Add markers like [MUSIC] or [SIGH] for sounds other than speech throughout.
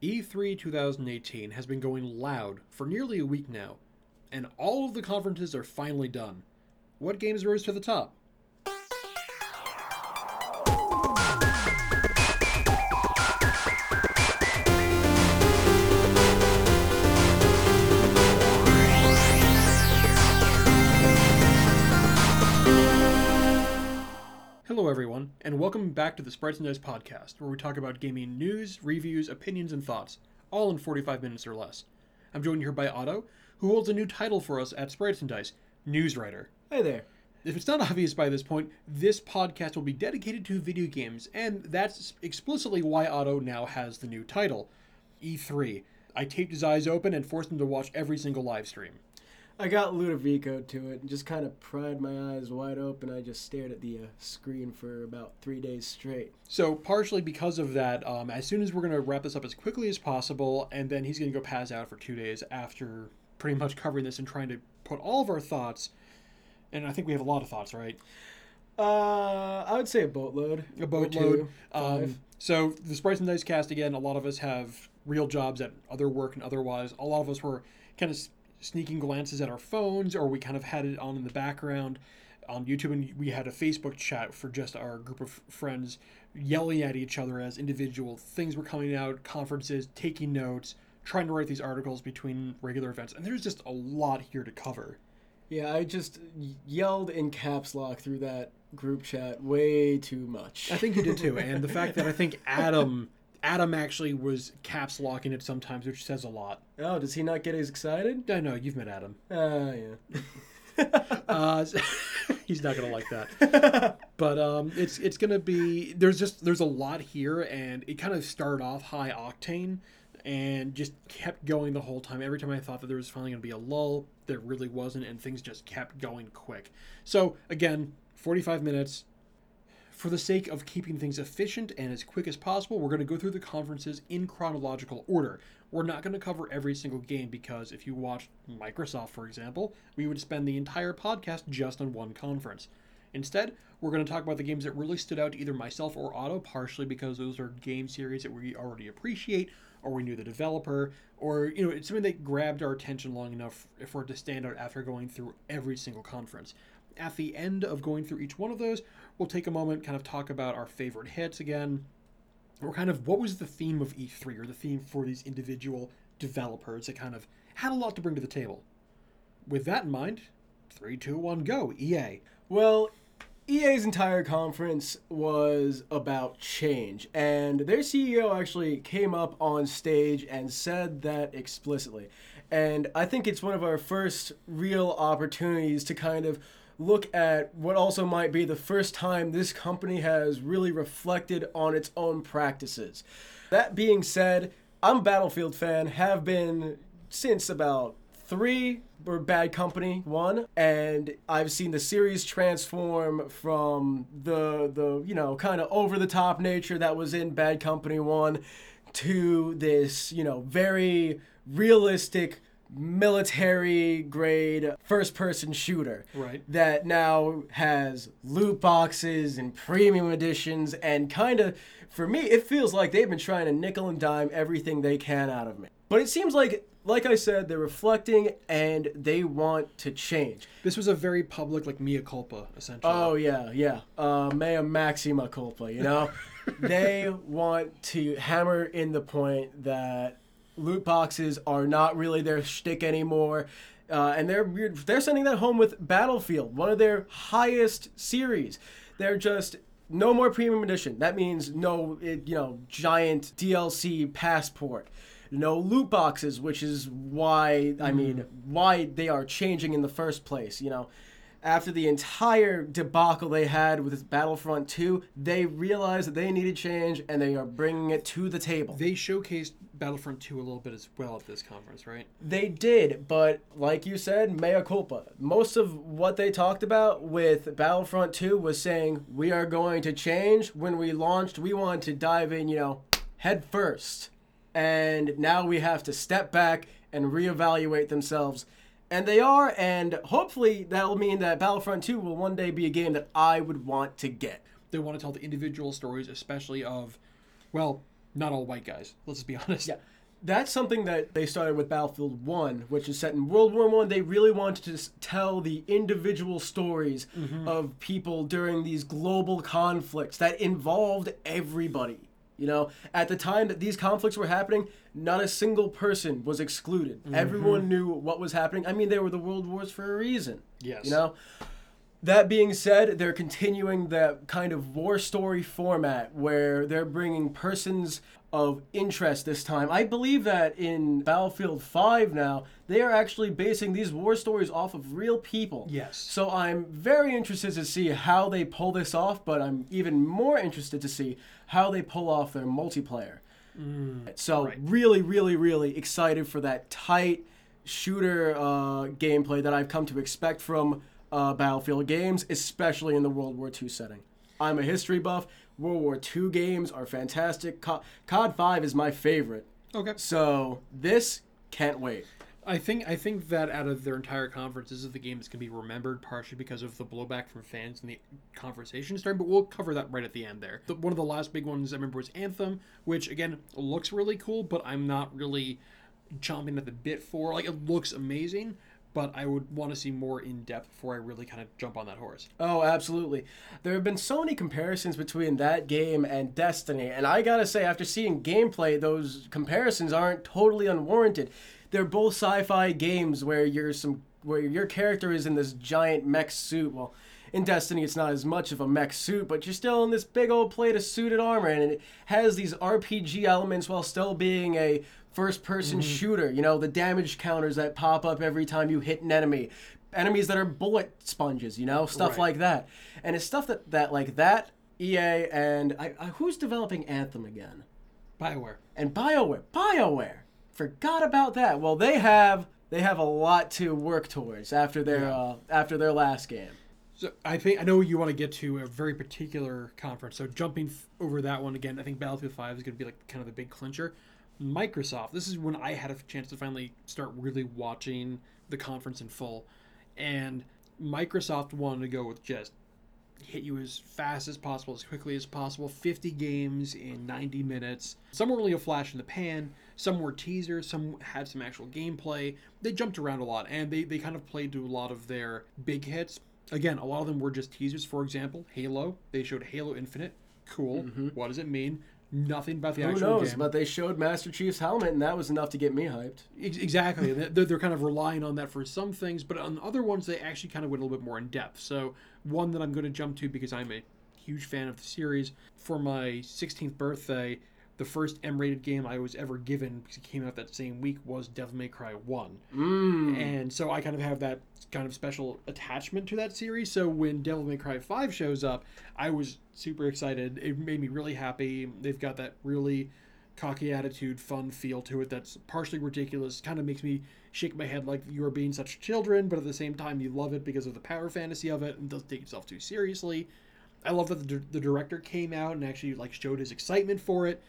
E3 2018 has been going loud for nearly a week now, and all of the conferences are finally done. What games rose to the top? Back to the Sprites and Dice podcast, where we talk about gaming news, reviews, opinions, and thoughts, all in 45 minutes or less. I'm joined here by Otto, who holds a new title for us at Sprites and Dice News Writer. Hey there. If it's not [LAUGHS] obvious by this point, this podcast will be dedicated to video games, and that's explicitly why Otto now has the new title E3. I taped his eyes open and forced him to watch every single live stream. I got Ludovico to it and just kind of pried my eyes wide open. I just stared at the uh, screen for about three days straight. So, partially because of that, um, as soon as we're going to wrap this up as quickly as possible, and then he's going to go pass out for two days after pretty much covering this and trying to put all of our thoughts. And I think we have a lot of thoughts, right? Uh, I would say a boatload. A boatload. Um, so, the Sprites and Dice cast, again, a lot of us have real jobs at other work and otherwise. A lot of us were kind of sneaking glances at our phones, or we kind of had it on in the background on YouTube, and we had a Facebook chat for just our group of friends yelling at each other as individual things were coming out, conferences, taking notes, trying to write these articles between regular events. And there's just a lot here to cover. Yeah, I just yelled in caps lock through that group chat way too much. I think you did too, and the fact that I think [LAUGHS] Adam Adam actually was caps locking it sometimes, which says a lot. oh, does he not get as excited? I know you've met Adam. Ah, yeah. [LAUGHS] Uh, [LAUGHS] he's not gonna like that. [LAUGHS] But um, it's it's gonna be there's just there's a lot here, and it kind of started off high octane, and just kept going the whole time. Every time I thought that there was finally gonna be a lull, there really wasn't, and things just kept going quick. So again, 45 minutes. For the sake of keeping things efficient and as quick as possible, we're going to go through the conferences in chronological order. We're not going to cover every single game because if you watched Microsoft, for example, we would spend the entire podcast just on one conference. Instead, we're going to talk about the games that really stood out to either myself or Otto, partially because those are game series that we already appreciate, or we knew the developer, or you know, it's something that grabbed our attention long enough for it to stand out after going through every single conference. At the end of going through each one of those, we'll take a moment, kind of talk about our favorite hits again, or kind of what was the theme of E3 or the theme for these individual developers that kind of had a lot to bring to the table. With that in mind, three, two, one, go, EA. Well, EA's entire conference was about change, and their CEO actually came up on stage and said that explicitly. And I think it's one of our first real opportunities to kind of look at what also might be the first time this company has really reflected on its own practices. That being said, I'm a Battlefield fan, have been since about three or Bad Company one, and I've seen the series transform from the the you know kind of over the top nature that was in Bad Company one to this you know very realistic military grade first person shooter Right. that now has loot boxes and premium editions. And kind of for me it feels like they've been trying to nickel and dime everything they can out of me. But it seems like like i said they're reflecting and they want to change. This was a very public, like, mea culpa, essentially. oh yeah yeah. Uh, mea maxima culpa you know? [LAUGHS] They want to hammer in the point that loot boxes are not really their shtick anymore. Uh, and they're they're sending that home with Battlefield, one of their highest series. They're just no more premium edition. That means no, you know, giant DLC passport. No loot boxes, which is why I mean why they are changing in the first place. You know, after the entire debacle they had with Battlefront 2, they realized that they needed change and they are bringing it to the table. They showcased Battlefront 2 a little bit as well at this conference, right? They did, but like you said, mea culpa. Most of what they talked about with Battlefront 2 was saying we are going to change. When we launched, we wanted to dive in, you know, head first. And now we have to step back and reevaluate themselves. And they are, and hopefully that'll mean that Battlefront 2 will one day be a game that I would want to get. They want to tell the individual stories, especially of, well, Not all white guys. Let's just be [LAUGHS] honest. Yeah. That's something that they started with Battlefield 1, which is set in World War 1. They really wanted to tell the individual stories mm-hmm. of people during these global conflicts that involved everybody. You know, at the time that these conflicts were happening, not a single person was excluded. Mm-hmm. Everyone knew what was happening. I mean, they were the world wars for a reason. Yes. You know? That being said, they're continuing that kind of war story format where they're bringing persons of interest this time. I believe that in Battlefield 5 now, they are actually basing these war stories off of real people. Yes. So I'm very interested to see how they pull this off, but I'm even more interested to see how they pull off their multiplayer. So right. really, really, really excited for that tight shooter uh, gameplay that I've come to expect from uh, Battlefield games, especially in the World War II setting. I'm a history buff. World War II games are fantastic. Co- COD 5 is my favorite. Okay. So this can't wait. I think I think that out of their entire conference, this is the game that's going to be remembered partially because of the blowback from fans and the conversation starting. But we'll cover that right at the end there. The, one of the last big ones I remember was Anthem, which again looks really cool, but I'm not really chomping at the bit for. Like it looks amazing, but I would want to see more in depth before I really kind of jump on that horse. Oh, absolutely. There have been so many comparisons between that game and Destiny, and I gotta say, after seeing gameplay, those comparisons aren't totally unwarranted. They're both sci-fi games where you're some where your character is in this giant mech suit. Well, in Destiny, it's not as much of a mech suit, but you're still in this big old plate of suited armor, and it has these RPG elements while still being a first-person mm-hmm. shooter. You know, the damage counters that pop up every time you hit an enemy, enemies that are bullet sponges. You know, stuff Right. like that, and it's stuff that that like that. EA and I, I, who's developing Anthem again? Bioware. and BioWare. BioWare. Forgot about that. Well, they have they have a lot to work towards after their Yeah. uh, after their last game. So I think I know you want to get to a very particular conference. So jumping f- over that one again, I think Battlefield Five is going to be like kind of the big clincher. Microsoft. This is when I had a chance to finally start really watching the conference in full, and Microsoft wanted to go with just hit you as fast as possible, as quickly as possible. 50 games in 90 minutes. Some were really a flash in the pan. Some were teasers. Some had some actual gameplay. They jumped around a lot, and they, they kind of played to a lot of their big hits. Again, a lot of them were just teasers. For example, Halo. They showed Halo Infinite. Cool. Mm-hmm. What does it mean? Nothing about the Who actual knows? game. But they showed Master Chief's helmet, and that was enough to get me hyped. Ex- Exactly. they're, they're kind of relying on that for some things, but on other ones, they actually kind of went a little bit more in depth. So, one that I'm going to jump to because I'm a huge fan of the series. For my 16th birthday, the first M rated game I was ever given, because it came out that same week, was Devil May Cry 1. Mm. And so I kind of have that kind of special attachment to that series. So when Devil May Cry 5 shows up, I was super excited. It made me really happy. They've got that really cocky attitude, fun feel to it that's partially ridiculous. Kind of makes me shake my head like you are being such children, but at the same time you love it because of the power fantasy of it and doesn't take itself too seriously. I love that the, the director came out and actually like showed his excitement for it.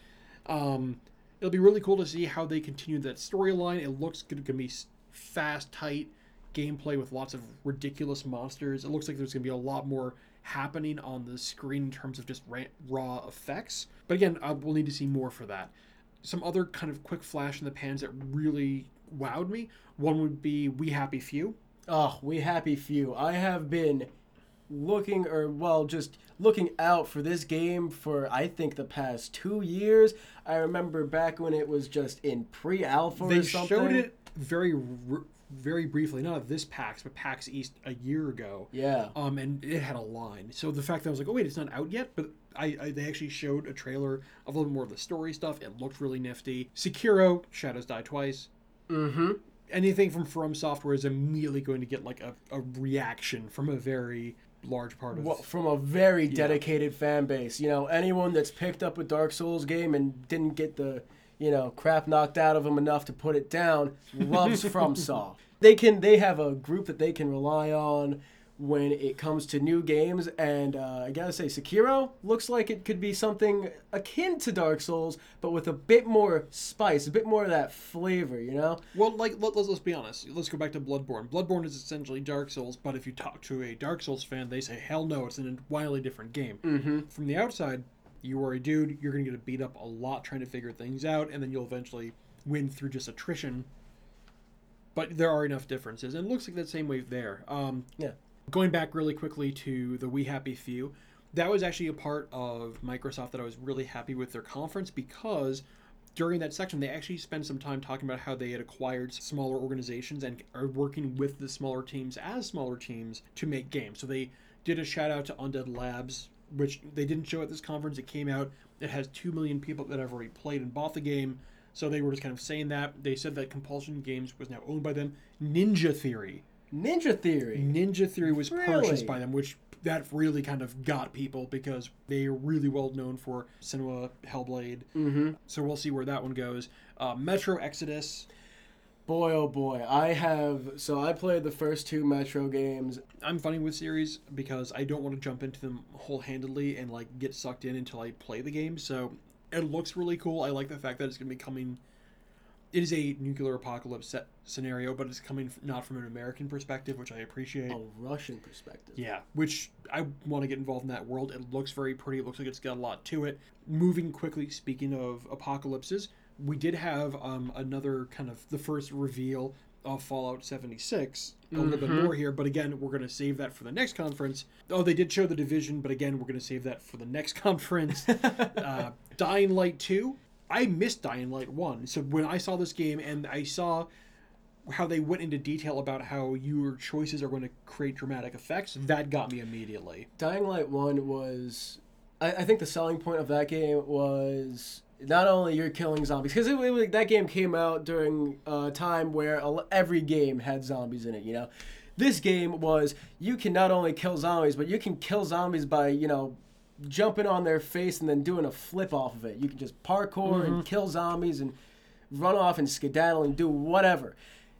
Um, it'll be really cool to see how they continue that storyline. It looks going to be fast, tight gameplay with lots of ridiculous monsters. It looks like there's going to be a lot more happening on the screen in terms of just ra- raw effects. But again, I will need to see more for that. Some other kind of quick flash in the pans that really wowed me. One would be We Happy Few. Oh, we happy few. I have been looking, or well, just looking out for this game for I think the past two years. I remember back when it was just in pre-alpha They or something. showed it very, very briefly, not at this PAX, but PAX East a year ago. Yeah. um, and it had a line. So the fact that I was like, oh wait, it's not out yet, but I, I they actually showed a trailer of a little more of the story stuff. It looked really nifty. Sekiro, Shadows Die Twice. Mm-hmm. Anything from From Software is immediately going to get like a, a reaction from a very large part of. Well, from a very dedicated fan base. You know, anyone that's picked up a Dark Souls game and didn't get the, you know, crap knocked out of them enough to put it down loves FromSoft. [LAUGHS] They can. They have a group that they can rely on when it comes to new games, and uh, I gotta say, Sekiro looks like it could be something akin to Dark Souls, but with a bit more spice, a bit more of that flavor. You know? Well, like let, let's, let's be honest. Let's go back to Bloodborne. Bloodborne is essentially Dark Souls, but if you talk to a Dark Souls fan, they say, "Hell no, it's an wildly different game." Mm-hmm. From the outside, You are a dude. You're to get beat up a lot trying to figure things out, and then you'll eventually win through just attrition. But there are enough differences, and it looks like that same way there. Um, Yeah. Going back really quickly to the We Happy Few, that was actually a part of Microsoft that I was really happy with their conference because during that section they actually spent some time talking about how they had acquired smaller organizations and are working with the smaller teams as smaller teams to make games. So they did a shout out to Undead Labs, which they didn't show at this conference. It came out. It has two million people that have already played and bought the game. So they were just kind of saying that. They said that Compulsion Games was now owned by them. Ninja Theory Ninja Theory. Ninja Theory was Really? purchased by them, which that really kind of got people because they are really well known for Senua Hellblade. Mm-hmm. So we'll see where that one goes. Uh, Metro Exodus. Boy, oh boy, I have. So I played the first two Metro games. I'm funny with series because I don't want to jump into them whole handedly and like get sucked in until I play the game. So it looks really cool. I like the fact that it's going to be coming. It is a nuclear apocalypse set scenario, but it's coming f- not from an American perspective, which I appreciate. A Russian perspective. Yeah, which I want to get involved in that world. It looks very pretty. It looks like it's got a lot to it. Moving quickly, speaking of apocalypses, we did have um, another kind of the first reveal of Fallout 76. A little bit more here, but again, we're going to save that for the next conference. Oh, they did show the division, but again, we're going to save that for the next [LAUGHS] conference. [LAUGHS] uh, Dying Light 2. I missed Dying Light 1. So when I saw this game and I saw how they went into detail about how your choices are going to create dramatic effects, that got me immediately. Dying Light 1 was. I, I think the selling point of that game was not only you're killing zombies, because it, it, that game came out during a time where every game had zombies in it, you know? This game was you can not only kill zombies, but you can kill zombies by, you know, jumping on their face and then doing a flip off of it. You can just parkour and kill zombies and run off and skedaddle and do whatever.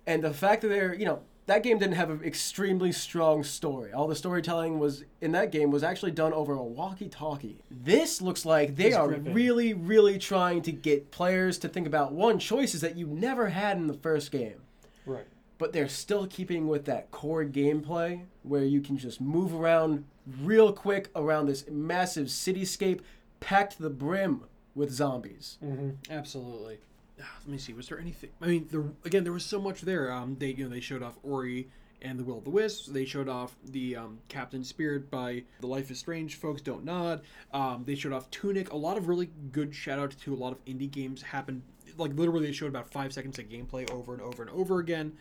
And the fact that they're, you know, that game didn't have an extremely strong story. All the storytelling was in that game was actually done over a walkie-talkie. This looks like they It's are gripping. really, really trying to get players to think about one choices that you never had in the first game Right. but they're still keeping with that core gameplay where you can just move around real quick around this massive cityscape packed to the brim with zombies. Mm-hmm. Absolutely. Ah, let me see. Was there anything? I mean, there, again, there was so much there. Um, they you know they showed off Ori and the Will of the Wisps. They showed off the um, Captain Spirit by the Life is Strange folks. Dontnod. Um, they showed off Tunic. A lot of really good shout outs to a lot of indie games happened. Like literally, they showed about five seconds of gameplay over and over and over again.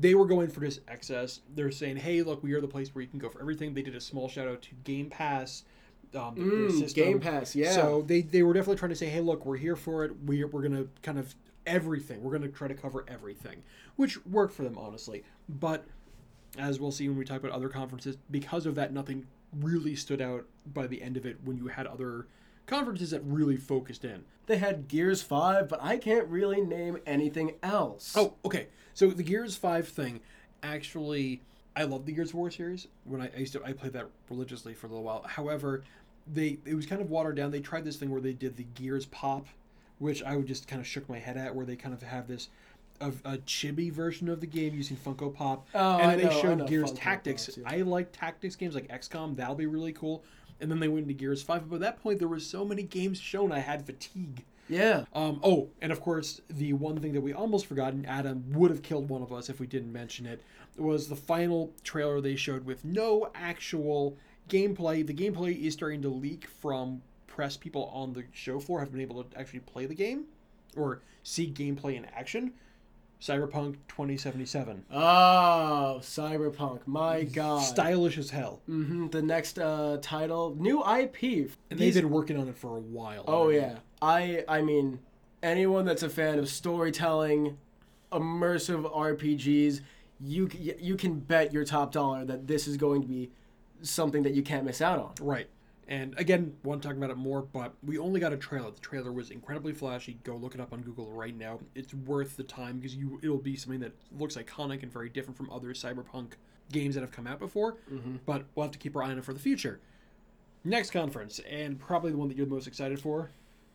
They were going for this excess. They're saying, "Hey, look, we are the place where you can go for everything." They did a small shout out to Game Pass. Um, Mm. Game Pass, yeah. So they, they were definitely trying to say, hey, look, we're here for it. We're, we're going to kind of everything. We're going to try to cover everything, which worked for them, honestly. But as we'll see when we talk about other conferences, because of that, nothing really stood out by the end of it when you had other conferences that really focused in. They had Gears 5, but I can't really name anything else. Oh, okay. So the Gears Five thing, actually, I love the Gears of War series. When I, I used to, I played that religiously for a little while. However, they it was kind of watered down. They tried this thing where they did the Gears pop, which I would just kind of shook my head at, where they kind of have this. A, a chibi version of the game using Funko Pop, Oh, and I then they know- showed Gears Funko Tactics. Pops, yeah. I like tactics games like XCOM. That'll be really cool. And then they went into Gears Five. But at that point, there was so many games shown, I had fatigue. yeah. Um, oh, and of course, the one thing that we almost forgotten, Adam would have killed one of us if we didn't mention it, was the final trailer they showed with no actual gameplay. The gameplay is starting to leak from press people on the show floor have been able to actually play the game or see gameplay in action. Cyberpunk 2077. Oh, Cyberpunk. My god. Stylish as hell. hmm The next uh, title, new IP. And they've been working on it for a while. Oh already. yeah. I I mean anyone that's a fan of storytelling, immersive RPGs, you you can bet your top dollar that this is going to be something that you can't miss out on. Right. And again, want to talk about it more, but we only got a trailer. The trailer was incredibly flashy. Go look it up on Google right now. It's worth the time because you it'll be something that looks iconic and very different from other cyberpunk games that have come out before. Mm-hmm. But we'll have to keep our eye on it for the future. Next conference, and probably the one that you're the most excited for.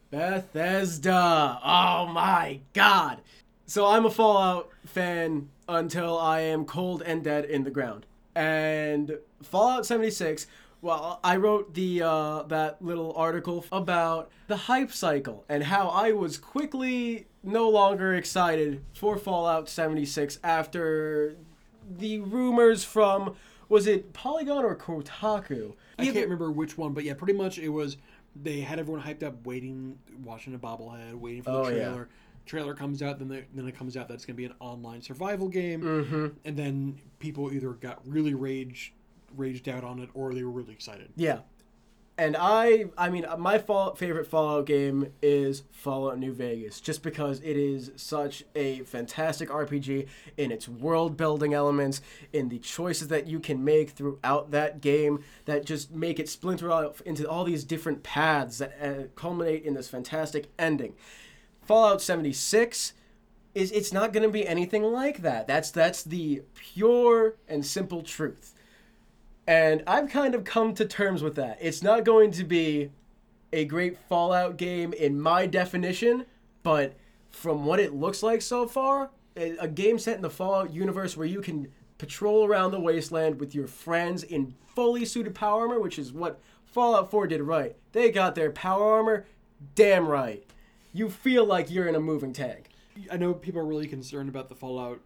Bethesda. Oh my god. So I'm a Fallout fan until I am cold and dead in the ground. And Fallout 76 Well, I wrote the uh, that little article about the hype cycle and how I was quickly no longer excited for Fallout 76 after the rumors from was it Polygon or Kotaku? I Either- can't remember which one, but yeah, pretty much it was. They had everyone hyped up, waiting, watching a bobblehead, waiting for the Oh, yeah. trailer. Trailer comes out, then the, then it comes out that it's going to be an online survival game, Mm-hmm. and then people either got really rage, raged out on it, or they were really excited. Yeah. And I, I mean, my fall, favorite Fallout game is Fallout New Vegas, just because it is such a fantastic RPG in its world building elements, in the choices that you can make throughout that game that just make it splinter out into all these different paths that uh, culminate in this fantastic ending. Fallout 76 is it's not going to be anything like that. That's that's the pure and simple truth. And I've kind of come to terms with that. It's not going to be a great Fallout game in my definition, but from what it looks like so far, a game set in the Fallout universe where you can patrol around the wasteland with your friends in fully suited power armor, which is what Fallout 4 did right. They got their power armor damn right. You feel like you're in a moving tank. I know people are really concerned about the Fallout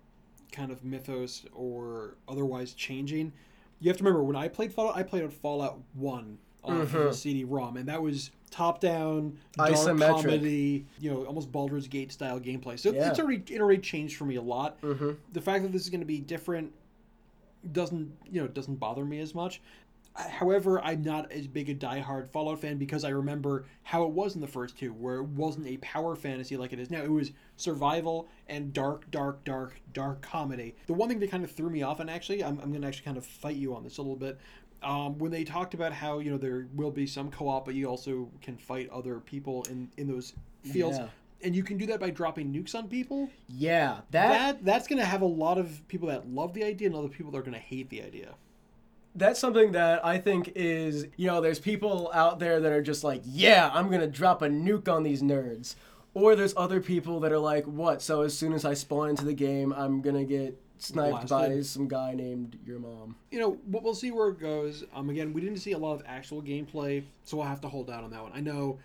kind of mythos or otherwise changing. You have to remember when I played Fallout, I played on Fallout One on mm-hmm. the CD-ROM, and that was top-down, dark Isometric. comedy, you know, almost Baldur's Gate style gameplay. So Yeah. it's already it already changed for me a lot. Mm-hmm. The fact that this is going to be different doesn't you know doesn't bother me as much. However, I'm not as big a diehard Fallout fan because I remember how it was in the first two, where it wasn't a power fantasy like it is now. It was survival and dark, dark, dark, dark comedy. The one thing that kind of threw me off, and actually, I'm, I'm going to actually kind of fight you on this a little bit. Um, when they talked about how you know there will be some co-op, but you also can fight other people in in those fields, Yeah. and you can do that by dropping nukes on people. Yeah, that That that's going to have a lot of people that love the idea and other people that are going to hate the idea. That's something that I think is, you know, there's people out there that are just like, yeah, I'm going to drop a nuke on these nerds. Or there's other people that are like, what? So as soon as I spawn into the game, I'm going to get sniped by some guy named your mom. you know, we'll we'll see where it goes. Um, again, we didn't see a lot of actual gameplay, so we'll have to hold out on that one. I know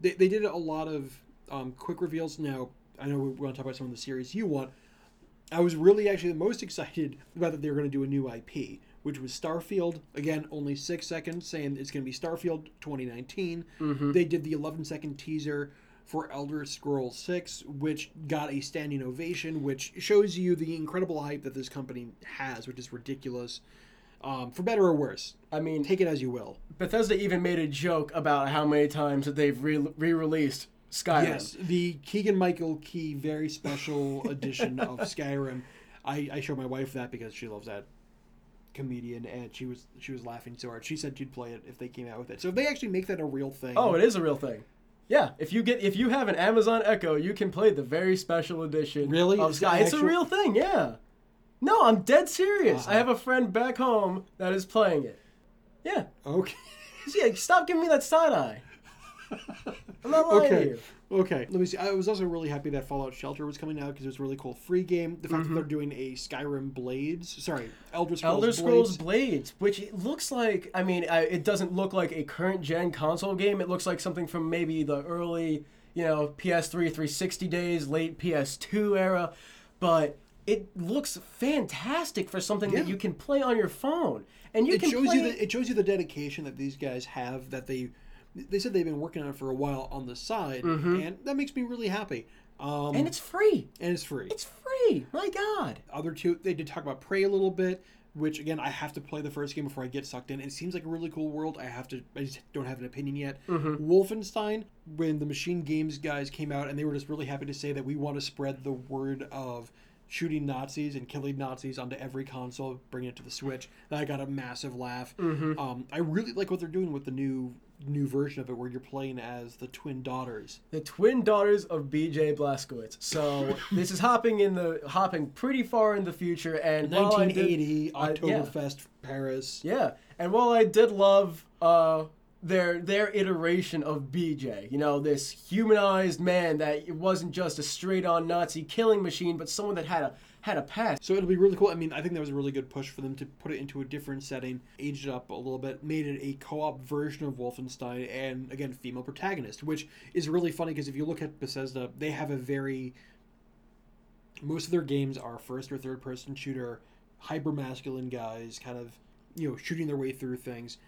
they, they did a lot of um, quick reveals. Now, I know we're going to talk about some of the series you want. I was really actually the most [LAUGHS] excited about that they were going to do a new IP, which was Starfield. Again, only six seconds, saying it's going to be Starfield 2019. They did the 11 second teaser for Elder Scrolls 6, which got a standing ovation, which shows you the incredible hype that this company has, which is ridiculous. Um, for better or worse, I mean, take it as you will. Bethesda even made a joke about how many times that they've re released Skyrim. Yes, the Keegan Michael Key very special edition of [LAUGHS] Skyrim. I, I showed my wife that because she loves that comedian, and she was she was laughing so hard. She said she'd play it if they came out with it. So if they actually make that a real thing. Oh, it is a real thing. Yeah, if you get if you have an Amazon Echo, you can play the very special edition. Really? Of Sky. It's a real thing. Yeah. No, I'm dead serious. Uh-huh. I have a friend back home that is playing it. Yeah. okay. Yeah. Stop giving me that side eye. [LAUGHS] I'm not lying to Okay. you. Okay, let me see. I was also really happy that Fallout Shelter was coming out because it was a really cool free game. The fact Mm-hmm. that they're doing a Skyrim Blades, sorry, Elder Scrolls, Elder Scrolls Blades. Blades, which it looks like, I mean, I, it doesn't look like a current gen console game. It looks like something from maybe the early, you know, PS3 360 days, late PS2 era, but it looks fantastic for something that you can play on your phone. And you it can shows play you the it shows you the dedication that these guys have. That they they said they've been working on it for a while on the side, and that makes me really happy. Um, Mm-hmm. and it's free. and it's free. It's free. My God. Other two, they did talk about Prey a little bit, which again I have to play the first game before I get sucked in. It seems like a really cool world. I have to, I just don't have an opinion yet. Wolfenstein, when the Machine Games guys came out, and they were just really happy to say that we want to spread the word of shooting Nazis and killing Nazis onto every console, bringing it to the Switch. That I got a massive laugh. Um, I really like what they're doing with the new new version of it, where you're playing as the twin daughters. The twin daughters of BJ Blazkowicz. So [LAUGHS] this is hopping in the hopping pretty far in the future. And while I did- 1980 I- yeah. Oktoberfest Paris. Yeah, and while I did love uh, their their iteration of BJ. You know, this humanized man that it wasn't just a straight on Nazi killing machine, but someone that had a had a past. So it'll be really cool. I mean, I think that was a really good push for them to put it into a different setting, aged it up a little bit, made it a co-op version of Wolfenstein, and again, female protagonist, which is really funny because if you look at Bethesda, they have a very most of their games are first or third person shooter, hyper masculine guys, kind of you know shooting their way through things,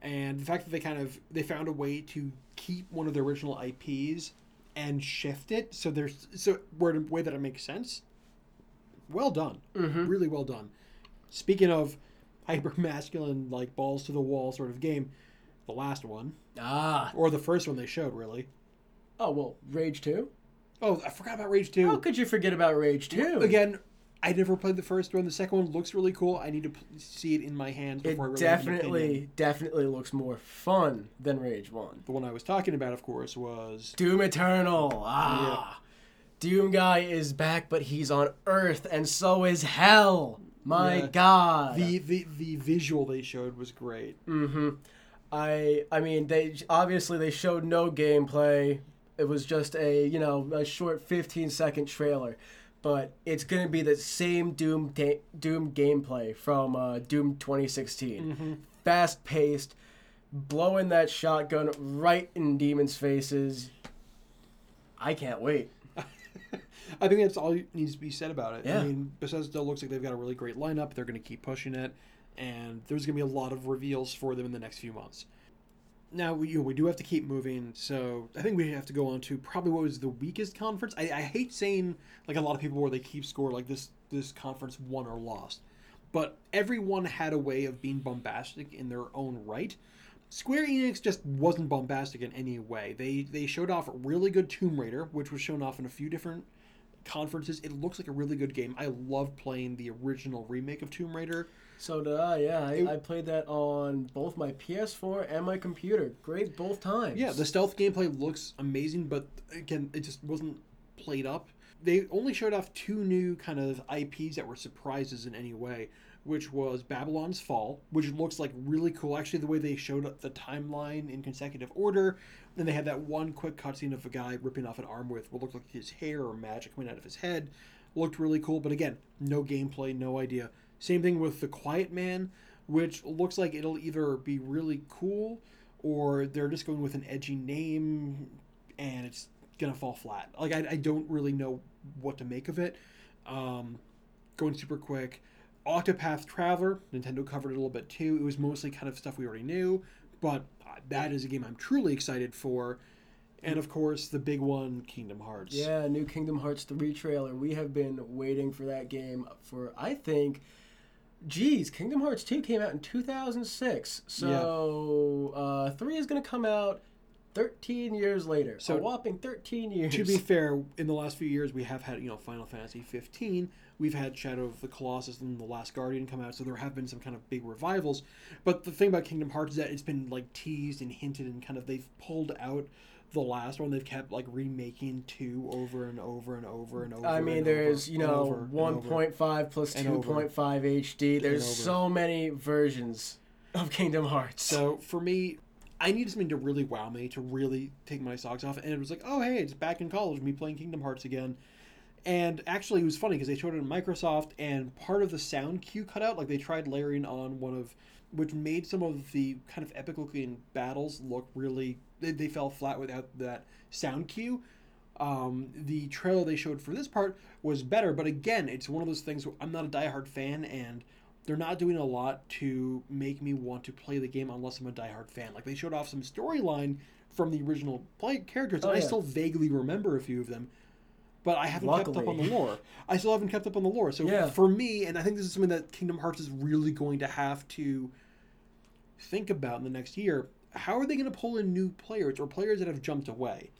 and the fact that they kind of they found a way to keep one of the original IPs and shift it so there's so where a way that it makes sense well done. Mhm. Really well done. Speaking of hyper masculine, like balls to the wall sort of game, the last one, Ah. or the first one they showed, really. Oh well, Rage Two. Oh, I forgot about Rage 2. How could you forget about Rage Two? Again, I never played the first one. The second one looks really cool. I need to p- see it in my hands it before I really definitely definitely looks more fun than Rage One. The one I was talking about, of course, was Doom Eternal. Ah. Doom guy is back, but he's on Earth, and so is Hell. My Yeah. God. the, the the visual they showed was great. Mm-hmm. I I mean they obviously they showed no gameplay. It was just a you know a short 15 second trailer, but it's gonna be the same Doom da- Doom gameplay from uh, Doom 2016. Mm-hmm. Fast paced, blowing that shotgun right in demons' faces. I can't wait. I think that's all needs to be said about it. Yeah. I mean, Bethesda looks like they've got a really great lineup. They're going to keep pushing it, and there's going to be a lot of reveals for them in the next few months. Now we, you know, we do have to keep moving, so I think we have to go on to probably what was the weakest conference. I, I hate saying like a lot of people where they keep score like this this conference won or lost, but everyone had a way of being bombastic in their own right. Square Enix just wasn't bombastic in any way. They they showed off really good Tomb Raider, which was shown off in a few different conferences. It looks like a really good game. I love playing the original remake of Tomb Raider. So did I. Yeah, It- I, I played that on both my PS4 and my computer. Great both times. Yeah, the stealth gameplay looks amazing, but again, it just wasn't played up. They only showed off two new kind of IPs that were surprises in any way, which was Babylon's Fall, which looks like really cool. Actually, the way they showed up the timeline in consecutive order, then they had that one quick cutscene of a guy ripping off an arm with what looked like his hair or magic coming out of his head. Looked really cool, but again, no gameplay, no idea. Same thing with The Quiet Man, which looks like it'll either be really cool or they're just going with an edgy name and it's gonna fall flat. Like I, I don't really know what to make of it. Um, going super quick. Octopath Traveler, Nintendo covered it a little bit too. It was mostly kind of stuff we already knew, but that is a game I'm truly excited for. And of course, the big one, Kingdom Hearts. Yeah, new Kingdom Hearts 3 trailer. We have been waiting for that game for, I think, geez, Kingdom Hearts 2 came out in 2006. So, uh, 3 is going to come out 13 years later. So- So, a whopping 13 years. To be fair, in the last few years, we have had you know Final Fantasy 15. We've had Shadow of the Colossus and The Last Guardian come out, so there have been some kind of big revivals. But the thing about Kingdom Hearts is that it's been like teased and hinted, and kind of they've pulled out the last one. They've kept like remaking two over and over and over and over. I mean, there's, over you know, over and over. 1.5 plus and over 2.5 HD. There's so many versions of Kingdom Hearts. So for me, I needed something to really wow me, to really take my socks off. And it was like, oh, hey, it's back in college, me playing Kingdom Hearts again. And actually, it was funny because they showed it in Microsoft, and part of the sound cue cut out. Like they tried layering on one of, which made some of the kind of epic looking battles look really. They, they fell flat without that sound cue. Um, the trailer they showed for this part was better, but again, it's one of those things. Where I'm not a diehard fan, and they're not doing a lot to make me want to play the game unless I'm a diehard fan. Like they showed off some storyline from the original play characters, and Oh, I still vaguely remember a few of them. But I haven't kept up on the lore. I still haven't kept up on the lore. So Yeah. for me, and I think this is something that Kingdom Hearts is really going to have to think about in the next year. How are they going to pull in new players or players that have jumped away?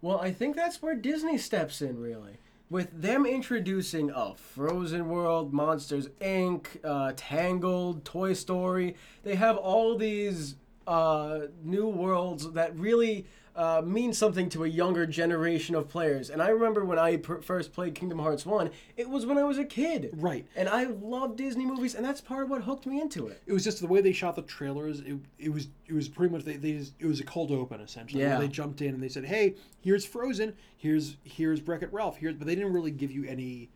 Well, I think that's where Disney steps in, really. With them introducing a Frozen World, Monsters Inc., uh, Tangled, Toy Story, they have all these uh, new worlds that really uh, means something to a younger generation of players. And I remember when I per- first played Kingdom Hearts 1, it was when I was a kid. Right. And I love Disney movies, and that's part of what hooked me into it. It was just the way they shot the trailers. It, it was it was pretty much they, they just, it was a cold open essentially. Yeah. They jumped in and they said, "Hey, here's Frozen. Here's here's Wreck It Ralph. Here's," but they didn't really give you any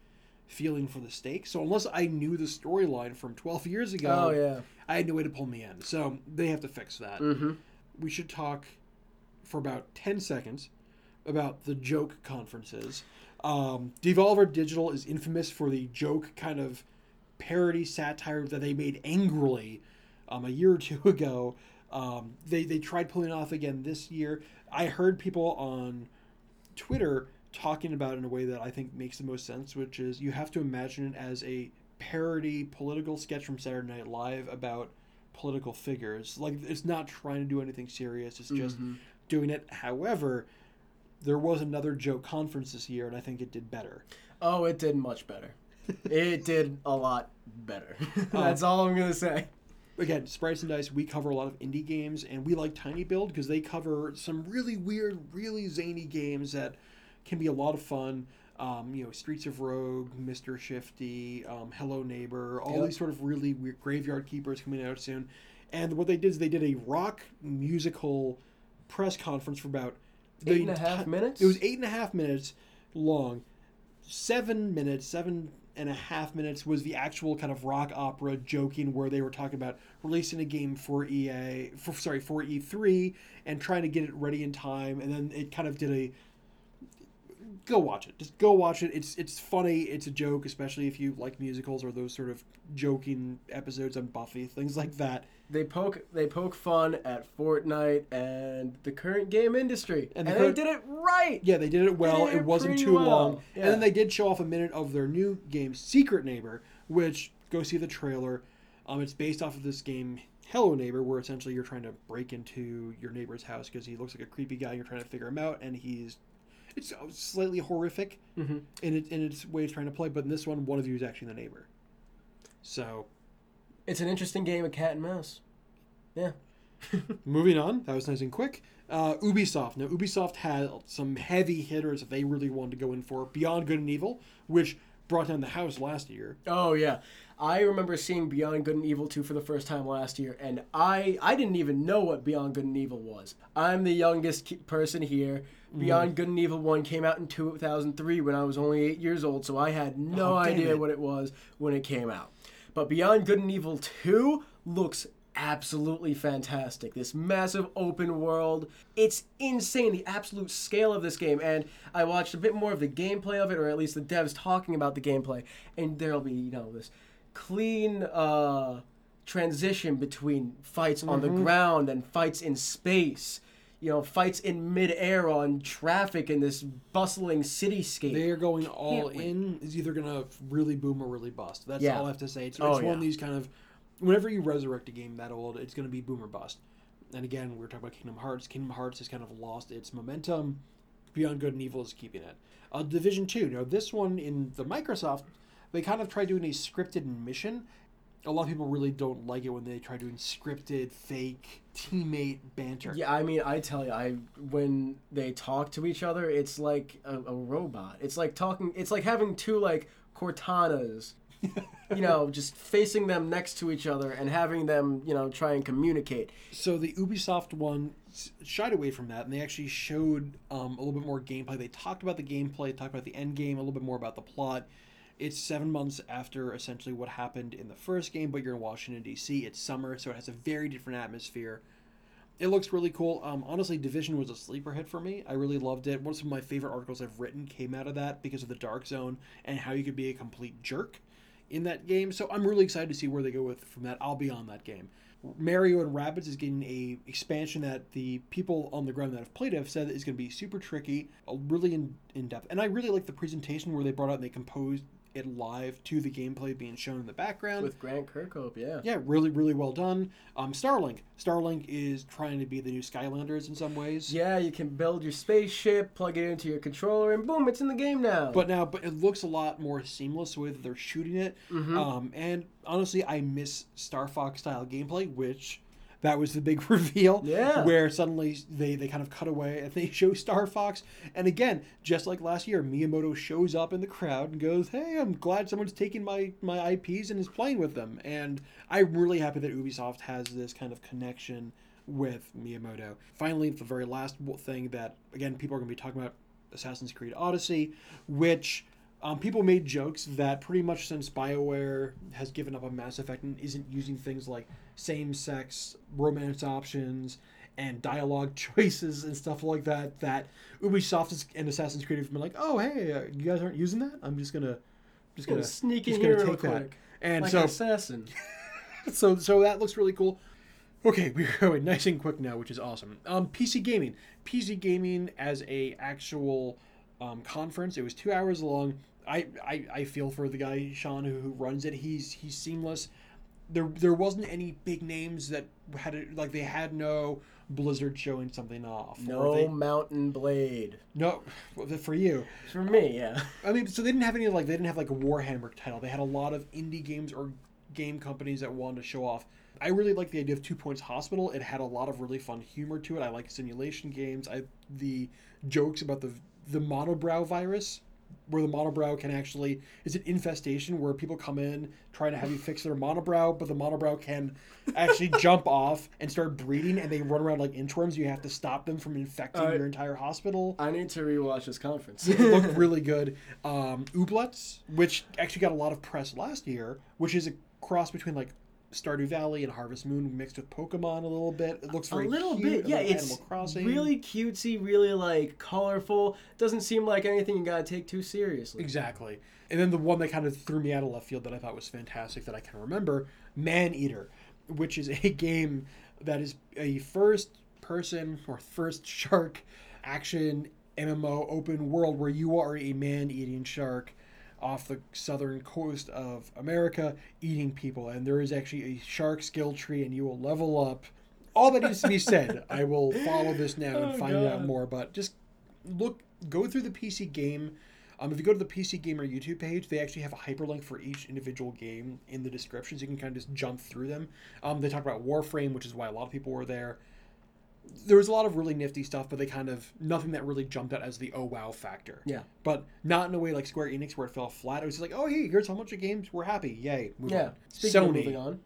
feeling for the stakes. So unless I knew the storyline from 12 years ago, Oh, yeah. I had no way to pull me in. So they have to fix that. Mm-hmm. We should talk for about 10 seconds about the joke conferences. Um, Devolver Digital is infamous for the joke kind of parody satire that they made angrily um, a year or two [LAUGHS] ago. Um, they, they tried pulling it off again this year. I heard people on Twitter talking about it in a way that I think makes the most sense, which is you have to imagine it as a parody political sketch from Saturday Night Live about political figures. Like it's not trying to do anything serious. It's just doing it. However, there was another joke conference this year, and I think it did better. Oh, it did much better. it did a lot better. [LAUGHS] that's all I'm going to say. Again, Sprites and Dice, we cover a lot of indie games, and we like Tiny Build because they cover some really weird, really zany games that can be a lot of fun. Um, you know, Streets of Rogue, Mr. Shifty, um, Hello Neighbor, all Yep. these sort of really weird Graveyard Keepers coming out soon. And what they did is they did a rock musical press conference for about Eight and a half enti- minutes? It was eight and a half minutes long. Seven minutes, seven and a half minutes was the actual kind of rock opera joking where they were talking about releasing a game for EA, for sorry, for E3 and trying to get it ready in time. And then it kind of did a go watch it. Just go watch it. It's it's funny. It's a joke, especially if you like musicals or those sort of joking episodes on Buffy, things like that. They poke they poke fun at Fortnite and the current game industry, And and, the they did it right. Yeah, they did it well. did It it wasn't too well. long. Yeah. And then they did show off a minute of their new game, Secret Neighbor, which go see the trailer. Um, it's based off of this game, Hello Neighbor, where essentially you're trying to break into your neighbor's house because he looks like a creepy guy. and You're trying to figure him out, and he's it's slightly horrific Mhm. in it in its way of trying to play. But in this one, one of you is actually the neighbor. So It's an interesting game of cat and mouse. Yeah. [LAUGHS] Moving on, that was nice and quick. Uh, Ubisoft. Now, Ubisoft had some heavy hitters that they really wanted to go in for. Beyond Good and Evil, which brought down the house last year. Oh yeah, I remember seeing Beyond Good and Evil 2 for the first time last year, and I I didn't even know what Beyond Good and Evil was. I'm the youngest ki- person here. Mm-hmm. Beyond Good and Evil 1 came out in 2003 when I was only eight years old, so I had no Oh, damn idea it. what it was when it came out. But Beyond Good and Evil 2 looks absolutely fantastic. This massive open world. It's insane, the absolute scale of this game. And I watched a bit more of the gameplay of it, or at least the devs talking about the gameplay. And there'll be, you know, this clean uh, transition between fights on the ground and fights in space. You know, fights in midair on traffic in this bustling cityscape. They are going all in. Is either going to really boom or really bust. That's Yeah. all I have to say. It's, Oh, it's one of these kind of. Whenever you resurrect a game that old, it's going to be boom or bust. And again, we are talking about Kingdom Hearts. Kingdom Hearts has kind of lost its momentum. Beyond Good and Evil is keeping it. Uh, Division 2. Now, this one in the Microsoft, they kind of tried doing a scripted mission. A lot of people really don't like it when they try doing scripted, fake teammate banter. Yeah, I mean, I tell you, I when they talk to each other, it's like a, a robot. It's like talking. It's like having two like Cortanas, [LAUGHS] you know, just facing them next to each other and having them, you know, try and communicate. So the Ubisoft one shied away from that, and they actually showed um, a little bit more gameplay. They talked about the gameplay, talked about the end game, a little bit more about the plot. It's seven months after essentially what happened in the first game, but you're in Washington D.C. It's summer, so it has a very different atmosphere. It looks really cool. Um, honestly, Division was a sleeper hit for me. I really loved it. One of my favorite articles I've written came out of that because of the Dark Zone and how you could be a complete jerk in that game. So I'm really excited to see where they go with from that. I'll be on that game. Mario and Rabbids is getting a expansion that the people on the ground that have played it have said is going to be super tricky, uh, really in, in depth. And I really like the presentation where they brought out and they composed it live to the gameplay being shown in the background. With Grant Kirkhope, yeah. Yeah, really, really well done. Um, Starlink. Starlink is trying to be the new Skylanders in some ways. Yeah, you can build your spaceship, plug it into your controller, and boom, it's in the game now. But now, but it looks a lot more seamless the way that they're shooting it. Mm-hmm. Um, and honestly, I miss Star Fox style gameplay, which That was the big [LAUGHS] reveal. Yeah. Where suddenly they, they kind of cut away and they [LAUGHS] show Star Fox. And again, just like last year, Miyamoto shows up in the crowd and goes, Hey, I'm glad someone's taking my, my IPs and is playing with them. And I'm really happy that Ubisoft has this kind of connection with Miyamoto. Finally, the very last thing that, again, people are going to be talking about Assassin's Creed Odyssey, which um, people made jokes that pretty much since BioWare has given up on Mass Effect and isn't using things like same sex romance options and dialogue [LAUGHS] choices and stuff like that, that Ubisoft and Assassin's Creed have been like, oh, hey, uh, you guys aren't using that? I'm just going to. Just gonna sneak in here gonna real take that. quick. And like so an assassin. [LAUGHS] so so that looks really cool. Okay, [LAUGHS] we're going nice and quick now, which is awesome. Um, PC gaming, PC gaming as a actual um, conference. It was two hours long. I, I, I feel for the guy Sean who, who runs it. He's he's seamless. There there wasn't any big names that had it like they had no Blizzard showing something off. No they, Mount & Blade. no for you. For me, yeah. I mean, so they didn't have any like they didn't have like a Warhammer title. They had a lot of indie games or game companies that wanted to show off. I really like the idea of Two Points Hospital. It had a lot of really fun humor to it. I like simulation games. I the jokes about the the monobrow virus, where the monobrow can actually is an infestation where people come in trying to have you fix their monobrow, but the monobrow can actually [LAUGHS] jump off and start breeding, and they run around like inchworms. You have to stop them from infecting Uh, your entire hospital I need to rewatch this conference. it looked [LAUGHS] really good. Um, Ooblets, which actually got a lot of press last year, which is a cross between like Stardew Valley and Harvest Moon mixed with Pokemon a little bit. It looks a very little cute, bit, yeah. It's Animal Crossing. really cutesy, really like colorful. Doesn't seem like anything you gotta take too seriously. exactly. And then the one that kind of threw me out of left field that I thought was fantastic that I can remember, Maneater, which is a [LAUGHS] game that is a first person or first shark action MMO open world where you are a man eating shark off the southern coast of America eating people. And there is actually a shark skill tree, and you will level up. All that needs to be [LAUGHS] said. I will follow this now and Oh, find out more. But just look, go through the PC game. Um, if you go to the PC Gamer YouTube page, they actually have a hyperlink for each individual game in the descriptions. You can kind of just jump through them. Um, they talk about Warframe, which is why a lot of people were there. There was a lot of really nifty stuff, but they kind of nothing that really jumped out as the oh wow factor. Yeah. But not in a way like Square Enix where it fell flat. It was just like, oh hey, here's how much of games we're happy, yay. Move Yeah. on. Speaking of Sony. moving on,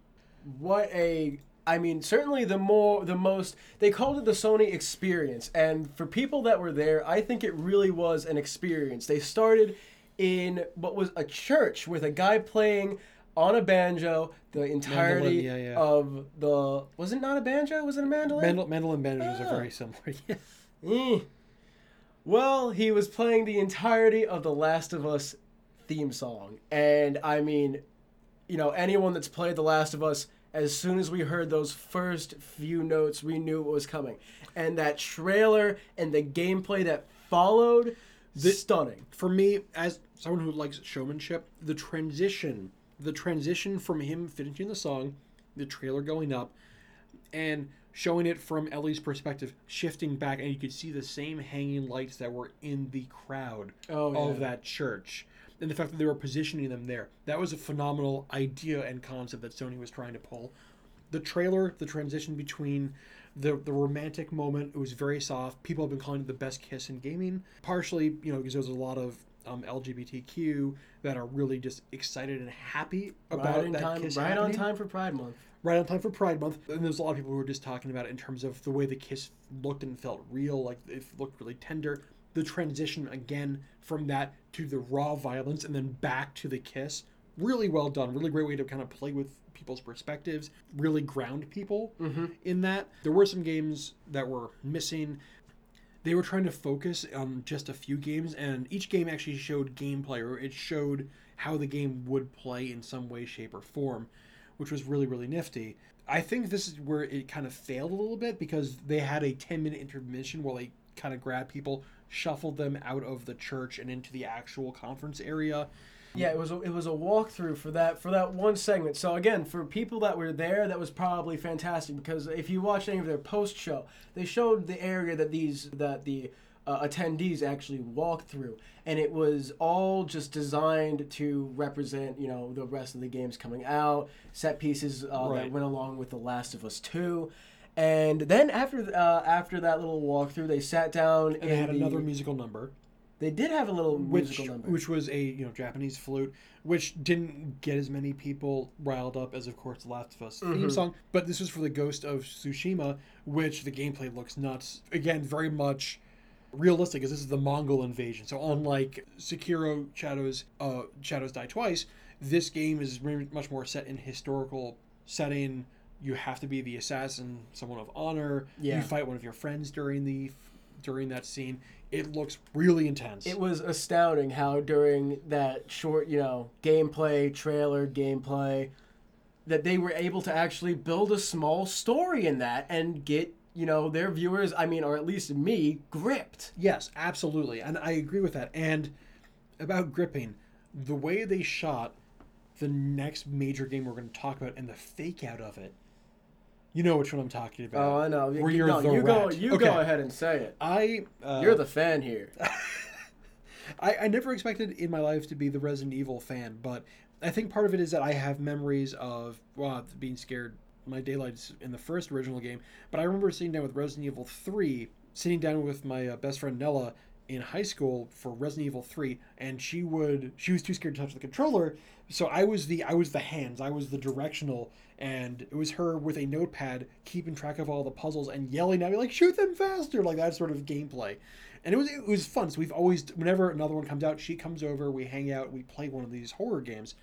what a I mean, certainly the more the most they called it the Sony experience, and for people that were there, I think it really was an experience. They started in what was a church with a guy playing on a banjo the entirety yeah, yeah. of the was it not a banjo was it a mandolin Mandel and Bandages Ah. are very similar. [LAUGHS] Yeah. Eh. Well, he was playing the entirety of the Last of Us theme song. And I mean, you know, anyone that's played The Last of Us, as soon as we heard those first few notes, we knew what was coming. And that trailer and the gameplay that followed, stunning. for me, as someone who likes showmanship, the transition, the transition from him finishing the song, the trailer going up, and showing it from Ellie's perspective, shifting back, and you could see the same hanging lights that were in the crowd Oh, of yeah. that church. And the fact that they were positioning them there. That was a phenomenal idea and concept that Sony was trying to pull. The trailer, the transition between the the romantic moment, it was very soft. People have been calling it the best kiss in gaming. Partially, you know, because there was a lot of um, LGBTQ that are really just excited and happy about Right, in that time, kiss right on time for Pride Month. right on time for Pride Month. And there's a lot of people who were just talking about it in terms of the way the kiss looked and felt real, like it looked really tender. The transition again from that to the raw violence and then back to the kiss, really well done. Really great way to kind of play with people's perspectives, really ground people in that. There were some games that were missing they were trying to focus on just a few games and each game actually showed gameplay or it showed how the game would play in some way shape or form which was really really nifty. I think this is where it kind of failed a little bit because they had a 10 minute intermission where they kind of grabbed people shuffled them out of the church and into the actual conference area Yeah, it was a, it was a walkthrough for that for that one segment. So again, for people that were there, that was probably fantastic because if you watch any of their post show, they showed the area that these that the uh, attendees actually walked through, and it was all just designed to represent, you know, the rest of the games coming out, set pieces uh, Right. that went along with The Last of Us Two. And then after uh, after that little walkthrough, they sat down And they had the- another musical number, They did have a little which musical number. which was a you know Japanese flute, which didn't get as many people riled up as of course Last of Us theme Mhm. song. But this was for the Ghost of Tsushima, which the gameplay looks nuts. Again, very much realistic, as this is the Mongol invasion. So unlike Sekiro Shadows, uh, Shadows Die Twice, this game is much more set in historical setting. You have to be the assassin, someone of honor. Yeah. You fight one of your friends during the during that scene. It looks really intense. It was astounding how during that short, you know, gameplay trailer, gameplay, that they were able to actually build a small story in that and get, you know, their viewers, I mean, or at least me, gripped. Yes, absolutely. And I agree with that. And about gripping, the way they shot the next major game we're going to talk about and the fake out of it. You know which one I'm talking about. Oh, I know. Where you, you're no, the you go, rat. you Okay. go ahead and say it. I uh, You're the fan here. [LAUGHS] I, I never expected in my life to be the Resident Evil fan, but I think part of it is that I have memories of well, being scared my daylights in the first original game. But I remember sitting down with Resident Evil 3, sitting down with my uh, best friend Nella in high school for Resident Evil 3, and she would she was too scared to touch the controller, so I was the I was the hands, I was the directional, and it was her with a notepad keeping track of all the puzzles and yelling at me like shoot them faster, like that sort of gameplay. And it was it was fun. So we've always whenever another one comes out, she comes over, we hang out, we play one of these horror games.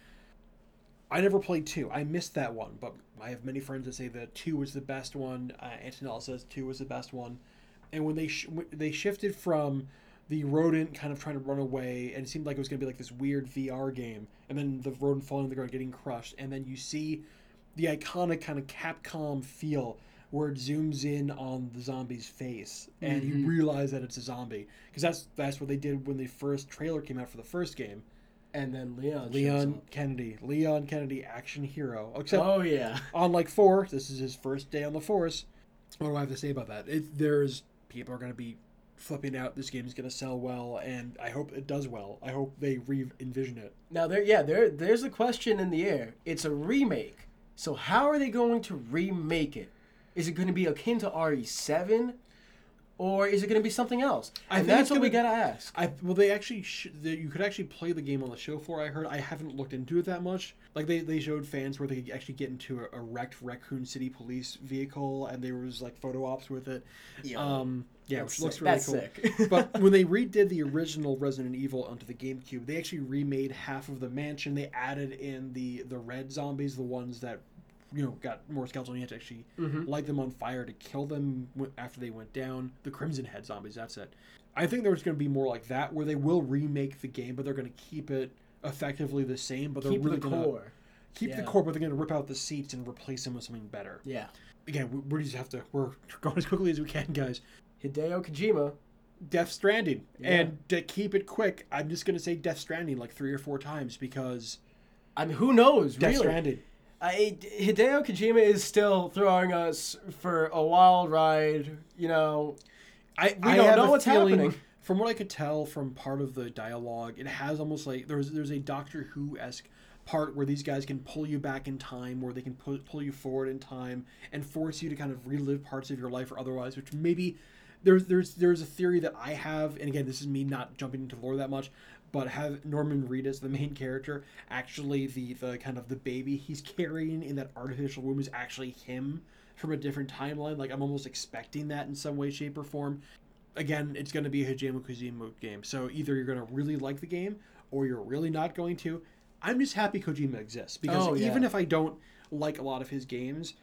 I never played two. I missed that one, but I have many friends that say that two was the best one. Uh, Antonella says two was the best one. And when they sh- they shifted from the rodent kind of trying to run away, and it seemed like it was going to be like this weird VR game, and then the rodent falling on the ground, getting crushed, and then you see the iconic kind of Capcom feel where it zooms in on the zombie's face, and you mm-hmm. realize that it's a zombie because that's that's what they did when the first trailer came out for the first game. And then Leon. Leon. Kennedy, Leon Kennedy, action hero. Except Oh, yeah. [LAUGHS] on like four, this is his first day on the force. What do I have to say about that? It, there's people are going to be flipping out. This game is going to sell well, and I hope it does well. I hope they re-envision it. Now there, yeah, there, there's a question in the air. It's a remake, so how are they going to remake it? Is it going to be akin to RE7, or is it going to be something else? I and think that's what we gotta ask. I well, they actually sh- they, you could actually play the game on the show floor. I heard. I haven't looked into it that much. Like they, they showed fans where they could actually get into a, a wrecked Raccoon City police vehicle, and there was like photo ops with it. Yo, um, yeah, that's which looks really That's cool. sick. [LAUGHS] but when they redid the original Resident Evil onto the GameCube, they actually remade half of the mansion. They added in the the red zombies, the ones that you know got more skeletal. You had to actually Mm-hmm. light them on fire to kill them after they went down. The Crimson Head zombies. That's it. I think there's going to be more like that, where they will remake the game, but they're going to keep it effectively the same. But they're Keep really the gonna core. keep the core, but they're going to rip out the seats and replace them with something better. Yeah. Again, we, we just have to. We're [LAUGHS] going as quickly as we can, guys. Hideo Kojima. Death Stranding. Yeah. And to keep it quick, I'm just going to say Death Stranding like three or four times because I mean, who knows? Death really? Stranding. I, Hideo Kojima is still throwing us for a wild ride. You know, I, We I don't know what's feeling, happening. From what I could tell from part of the dialogue, it has almost like there's there's a Doctor Who esque part where these guys can pull you back in time, where they can pull, pull you forward in time and force you to kind of relive parts of your life or otherwise, which maybe there's there's there's a theory that I have, and again, this is me not jumping into lore that much, but have Norman Reedus, the main character, actually the the kind of the baby he's carrying in that artificial womb is actually him from a different timeline. Like I'm almost expecting that in some way, shape, or form. Again, it's going to be a Hideo Kojima game, so either you're going to really like the game or you're really not going to. I'm just happy Kojima exists because Oh, yeah. even if I don't like a lot of his games,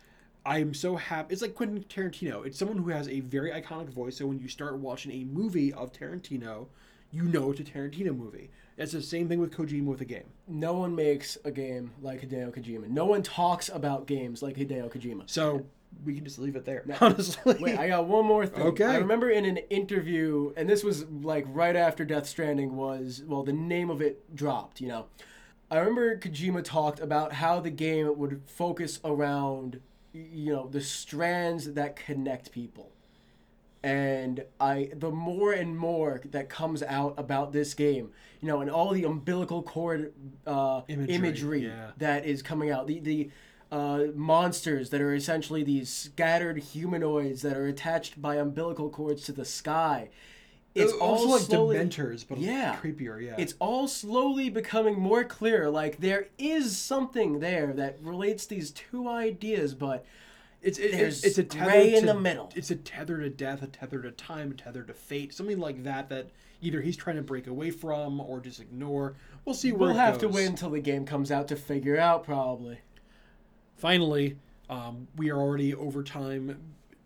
I'm so happy. It's like Quentin Tarantino. It's someone who has a very iconic voice. So when you start watching a movie of Tarantino, you know it's a Tarantino movie. It's the same thing with Kojima with a game. no one makes a game like Hideo Kojima. No one talks about games like Hideo Kojima. So we can just leave it there. Honestly, Wait, I got one more thing. Okay. I remember in an interview, and this was like right after Death Stranding was, well, the name of it dropped, you know. I remember Kojima talked about how the game would focus around, you know, the strands that connect people. And I, the more and more that comes out about this game, you know, and all the umbilical cord uh, Imagery, imagery, yeah. that is coming out, the the uh, monsters that are essentially these scattered humanoids that are attached by umbilical cords to the sky. It's all also like slowly, Dementors, but Yeah. creepier. Yeah, it's all slowly becoming more clear. Like there is something there that relates these two ideas, but it's it, there's it's, a tether gray in to- the middle. It's a tether to death, a tether to time, a tether to fate, something like that. That either he's trying to break away from or just ignore. We'll see we'll have to wait until the game comes out to figure out. Probably. Finally, um, we are already over time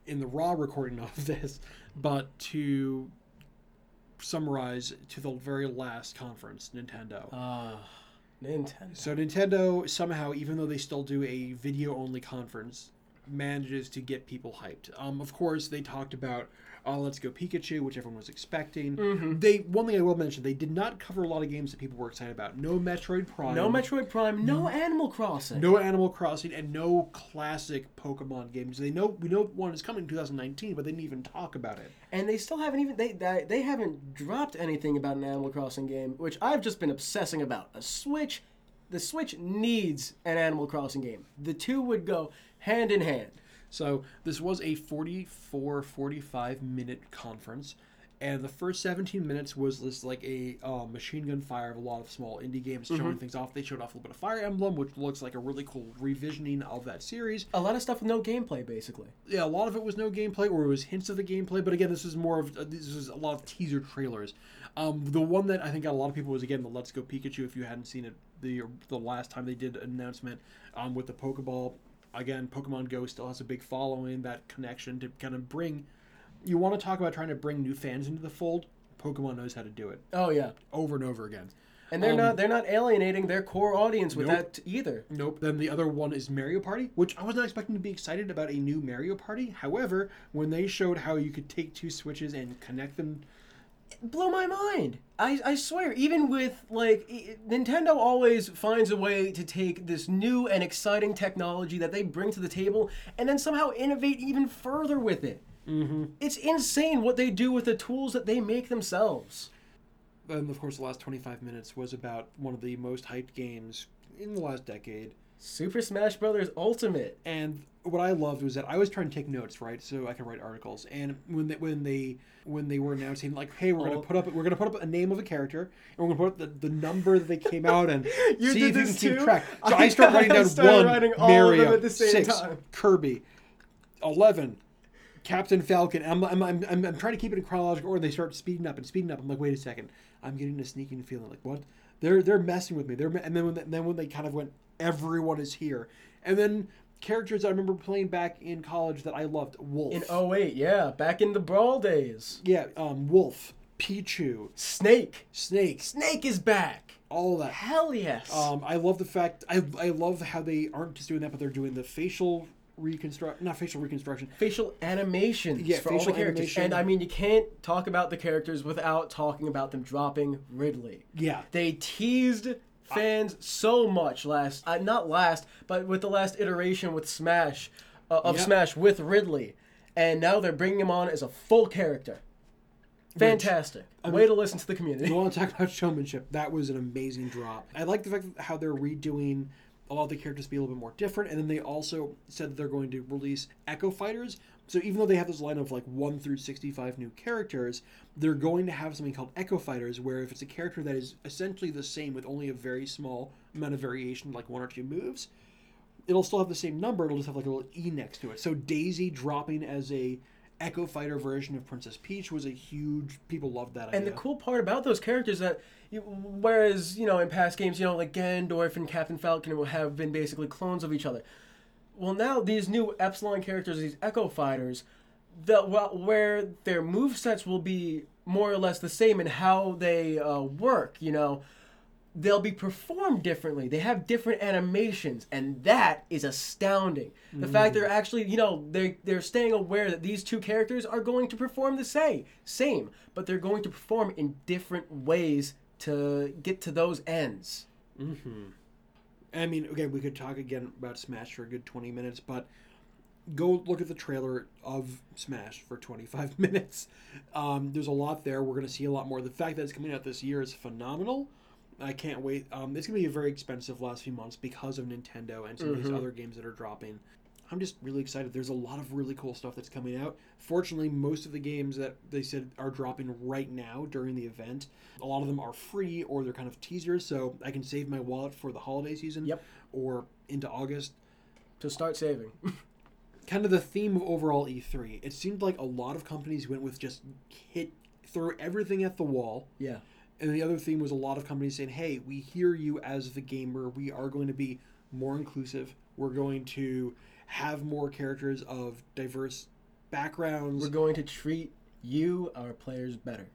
in the raw recording of [LAUGHS] this, but to summarize to the very last conference, Nintendo. Ah, Nintendo. So Nintendo somehow, even though they still do a video only conference, manages to get people hyped. Um, of course, they talked about uh, Let's Go Pikachu, which everyone was expecting. Mm-hmm. They one thing I will mention, they did not cover a lot of games that people were excited about. No Metroid Prime, No Metroid Prime. No Animal Crossing. no Animal Crossing, and no classic Pokemon games. They know we know one is coming in 2019, but they didn't even talk about it. And they still haven't even they, they they haven't dropped anything about an Animal Crossing game, which I've just been obsessing about. A Switch, the Switch needs an Animal Crossing game. The two would go hand in hand. So this was a 44, 45 minute conference, and the first 17 minutes was this like a uh, machine gun fire of a lot of small indie games showing things off. They showed off a little bit of Fire Emblem, which looks like a really cool revisioning of that series. A lot of stuff with no gameplay, basically. Yeah, a lot of it was no gameplay, or it was hints of the gameplay. But again, this is more of uh, this is a lot of teaser trailers. Um, the one that I think got a lot of people was again the Let's Go Pikachu. If you hadn't seen it, the the last time they did an announcement um, with the Pokeball, again, Pokemon Go still has a big following. That connection to kind of bring, you want to talk about trying to bring new fans into the fold. Pokemon knows how to do it Oh yeah. over and over again. And they're Um, not they're not alienating their core audience with Nope. that either. Nope. Then the other one is Mario Party, which I was not expecting to be excited about a new Mario Party. However, when they showed how you could take two switches and connect them blew my mind. I, I swear, even with like Nintendo always finds a way to take this new and exciting technology that they bring to the table and then somehow innovate even further with it. Mm-hmm. It's insane what they do with the tools that they make themselves. And of course, the last 25 minutes was about one of the most hyped games in the last decade. Super Smash Brothers Ultimate. And what I loved was that I was trying to take notes, right, so I can write articles. And when they, when they when they were announcing, like, hey, we're Oh. gonna put up we're gonna put up a name of a character, and we're gonna put up the, the number that they came out and [LAUGHS] You see if you can keep track. So [LAUGHS] I- I, start writing down one writing all of them Mario, at the same six time. Kirby, eleven. Captain Falcon. I'm, I'm, I'm, I'm, I'm trying to keep it in chronological order. They start speeding up and speeding up. I'm like, wait a second. I'm getting a sneaking feeling. Like, what? They're they're messing with me. They're and then when they, then when they kind of went, everyone is here. And then characters I remember playing back in college that I loved. Wolf. In 08, yeah, back in the Brawl days. yeah, um, Wolf, Pichu, Snake. Snake, Snake is back. all that. Hell yes. Um, I love the fact I I love how they aren't just doing that, but they're doing the facial reconstruct, not facial reconstruction. facial animations Yeah, for all the characters. animation. And I mean, you can't talk about the characters without talking about them dropping Ridley. Yeah, They teased fans so much last, uh, not last, but with the last iteration with Smash, uh, of Yep. Smash with Ridley, and now they're bringing him on as a full character. Fantastic. Way to listen to the community. you want to talk about showmanship? That was an amazing drop. I like the fact that how they're redoing a lot of the characters to be a little bit more different, and then they also said that they're going to release Echo Fighters. So even though they have this line of like one through sixty-five new characters, they're going to have something called Echo Fighters, where if it's a character that is essentially the same with only a very small amount of variation, like one or two moves, it'll still have the same number. It'll just have like a little E next to it. So Daisy dropping as a Echo Fighter version of Princess Peach was a huge. People loved that idea. And the cool part about those characters that, you, whereas you know in past games, you know like Ganondorf and Captain Falcon will have been basically clones of each other. Well, now these new Epsilon characters, these Echo Fighters, the well, where their move sets will be more or less the same in how they uh, work. You know, they'll be performed differently. They have different animations, and that is astounding. The fact they're actually, you know, they they're staying aware that these two characters are going to perform the same, same, but they're going to perform in different ways to get to those ends. I mean, okay, we could talk again about Smash for a good 20 minutes, but go look at the trailer of Smash for 25 [LAUGHS] minutes. Um, there's a lot there. We're going to see a lot more. The fact that it's coming out this year is phenomenal. I can't wait. Um, it's going to be a very expensive last few months because of Nintendo and some of these Mhm. other games that are dropping. I'm just really excited. There's a lot of really cool stuff that's coming out. Fortunately, most of the games that they said are dropping right now during the event, a lot of them are free or they're kind of teasers, so I can save my wallet for the holiday season Yep. or into August To start saving. [LAUGHS] kind of the theme of overall E3. It seemed like a lot of companies went with just hit throw everything at the wall. yeah. And the other theme was a lot of companies saying, "Hey, we hear you as the gamer. We are going to be more inclusive. We're going to have more characters of diverse backgrounds, We're going to treat you, our players, better.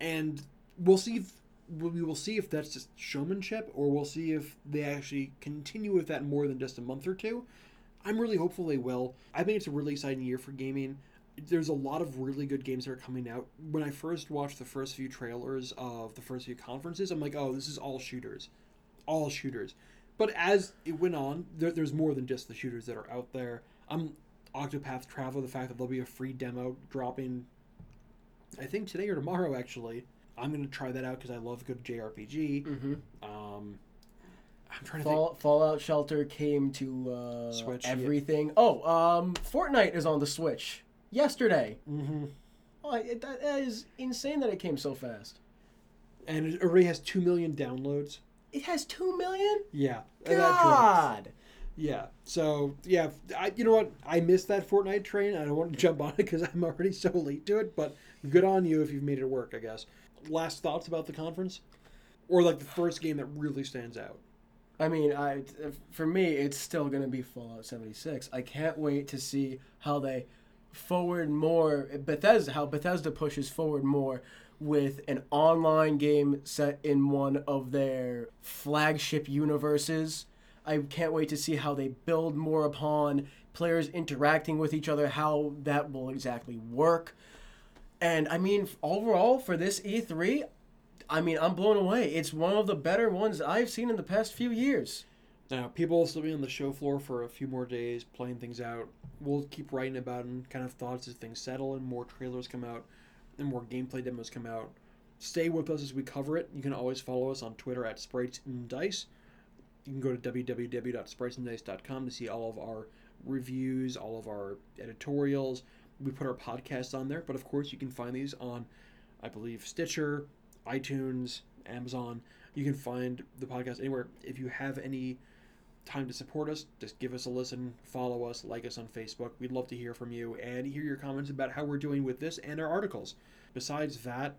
and we'll see if we will see if that's just showmanship or we'll see if they actually continue with that more than just a month or two. I'm really hopeful they will. I think it's a really exciting year for gaming. There's a lot of really good games that are coming out. When I first watched the first few trailers of the first few conferences, I'm like, oh, this is all shooters. All shooters. But as it went on, there, there's more than just the shooters that are out there. I'm Octopath Traveler, the fact that there'll be a free demo dropping, I think today or tomorrow, actually. I'm going to try that out because I love good JRPG. Mm-hmm. Um, I'm trying to think. Fall, Fallout Shelter came to uh, Switch, yeah. everything. Oh, um, Fortnite is on the Switch yesterday. hmm Oh, it, that that is insane that it came so fast. And it already has 2 million downloads. It has two million. Yeah. and that. God. Yeah. So yeah, I, you know what? I missed that Fortnite train. I don't want to jump on it because I'm already so late to it. But good on you if you've made it work. I guess. Last thoughts about the conference, or like the first game that really stands out. I mean, I for me, it's still gonna be Fallout 76. I can't wait to see how they forward more Bethesda, how Bethesda pushes forward more with an online game set in one of their flagship universes. I can't wait to see how they build more upon players interacting with each other, how that will exactly work. And I mean, overall for this E3, I mean, I'm blown away. It's one of the better ones I've seen in the past few years. Now, people will still be on the show floor for a few more days, playing things out. We'll keep writing about and kind of thoughts as things settle and more trailers come out and more gameplay demos come out. Stay with us as we cover it. You can always follow us on Twitter at Sprites and Dice. You can go to www.spritesanddice.com to see all of our reviews, all of our editorials. We put our podcasts on there, but of course, you can find these on, I believe, Stitcher, iTunes, Amazon. You can find the podcast anywhere. If you have any time to support us, just give us a listen, follow us, like us on Facebook. We'd love to hear from you and hear your comments about how we're doing with this and our articles. Besides that,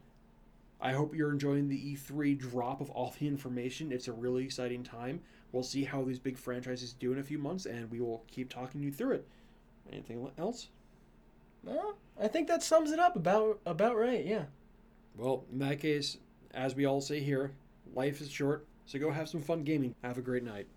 I hope you're enjoying the E3 drop of all the information. It's a really exciting time. We'll see how these big franchises do in a few months, and we will keep talking you through it. Anything else? Well, I think that sums it up about about right. Yeah. Well, in that case, as we all say here, life is short, so go have some fun gaming. Have a great night.